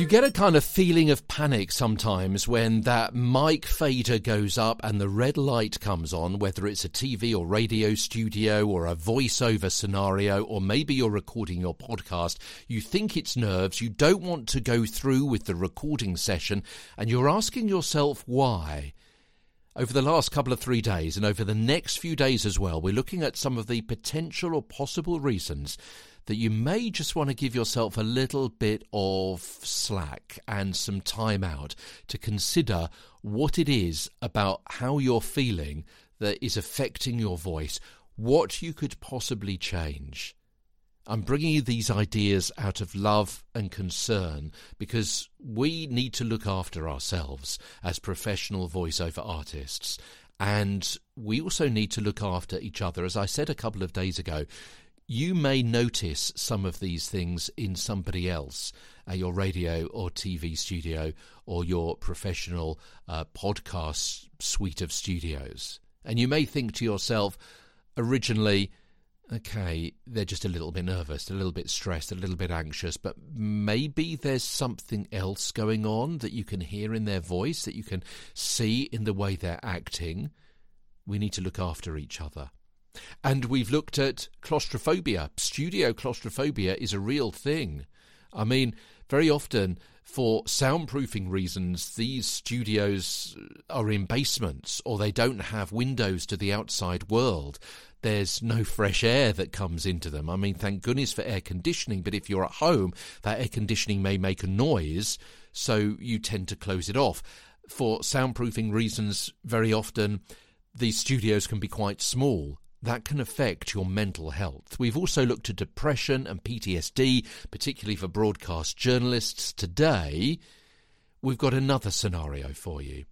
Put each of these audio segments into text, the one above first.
You get a kind of feeling of panic sometimes when that mic fader goes up and the red light comes on, whether it's a TV or radio studio or a voiceover scenario, or maybe you're recording your podcast. You think it's nerves, you don't want to go through with the recording session, and you're asking yourself why. Over the last couple of three days and over the next few days as well, we're looking at some of the potential or possible reasons that you may just want to give yourself a little bit of slack and some time out to consider what it is about how you're feeling that is affecting your voice, what you could possibly change. I'm bringing you these ideas out of love and concern because we need to look after ourselves as professional voiceover artists. And we also need to look after each other. As I said a couple of days ago, you may notice some of these things in somebody else, uh, your radio or TV studio or your professional uh, podcast suite of studios. And you may think to yourself, originally, okay, they're just a little bit nervous, a little bit stressed, a little bit anxious, but maybe there's something else going on that you can hear in their voice, that you can see in the way they're acting. We need to look after each other. And we've looked at claustrophobia. Studio claustrophobia is a real thing. I mean, very often, for soundproofing reasons, these studios uh, are in basements or they don't have windows to the outside world. There's no fresh air that comes into them. I mean, thank goodness for air conditioning, but if you're at home, that air conditioning may make a noise, so you tend to close it off. For soundproofing reasons, very often, these studios can be quite small that can affect your mental health. We've also looked at depression and PTSD, particularly for broadcast journalists. Today, we've got another scenario for you.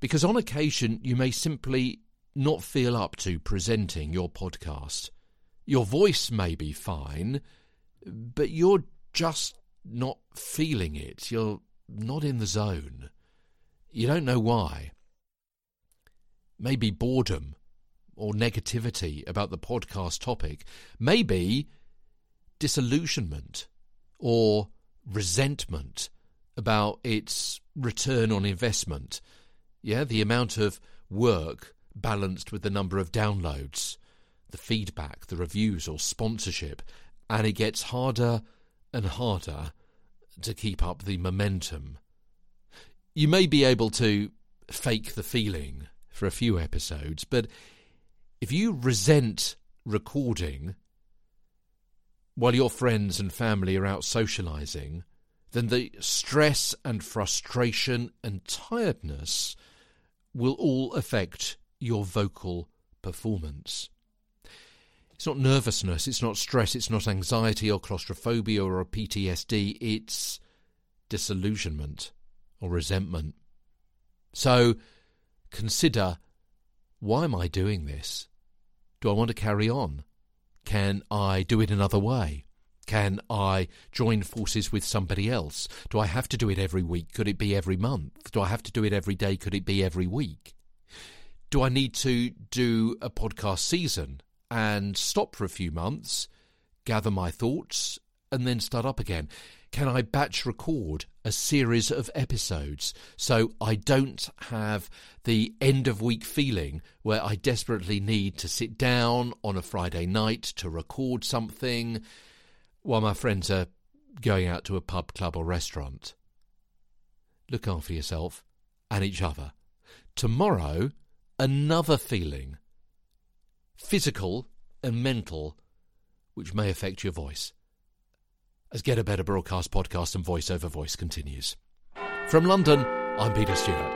Because on occasion, you may simply not feel up to presenting your podcast. Your voice may be fine, but you're just not feeling it. You're not in the zone. You don't know why. Maybe boredom or negativity about the podcast topic, maybe disillusionment or resentment about its return on investment. Yeah, the amount of work balanced with the number of downloads, the feedback, the reviews, or sponsorship, and it gets harder and harder to keep up the momentum. You may be able to fake the feeling for a few episodes, but if you resent recording while your friends and family are out socializing, then the stress and frustration and tiredness will all affect your vocal performance. It's not nervousness, it's not stress, it's not anxiety or claustrophobia or PTSD, it's disillusionment or resentment. So consider why am I doing this? Do I want to carry on? Can I do it another way? Can I join forces with somebody else? Do I have to do it every week? Could it be every month? Do I have to do it every day? Could it be every week? Do I need to do a podcast season and stop for a few months, gather my thoughts, and then start up again? Can I batch record a series of episodes so I don't have the end of week feeling where I desperately need to sit down on a Friday night to record something while my friends are going out to a pub, club, or restaurant? Look after yourself and each other. Tomorrow, another feeling, physical and mental, which may affect your voice as Get a Better Broadcast podcast and Voice Over Voice continues. From London, I'm Peter Stewart.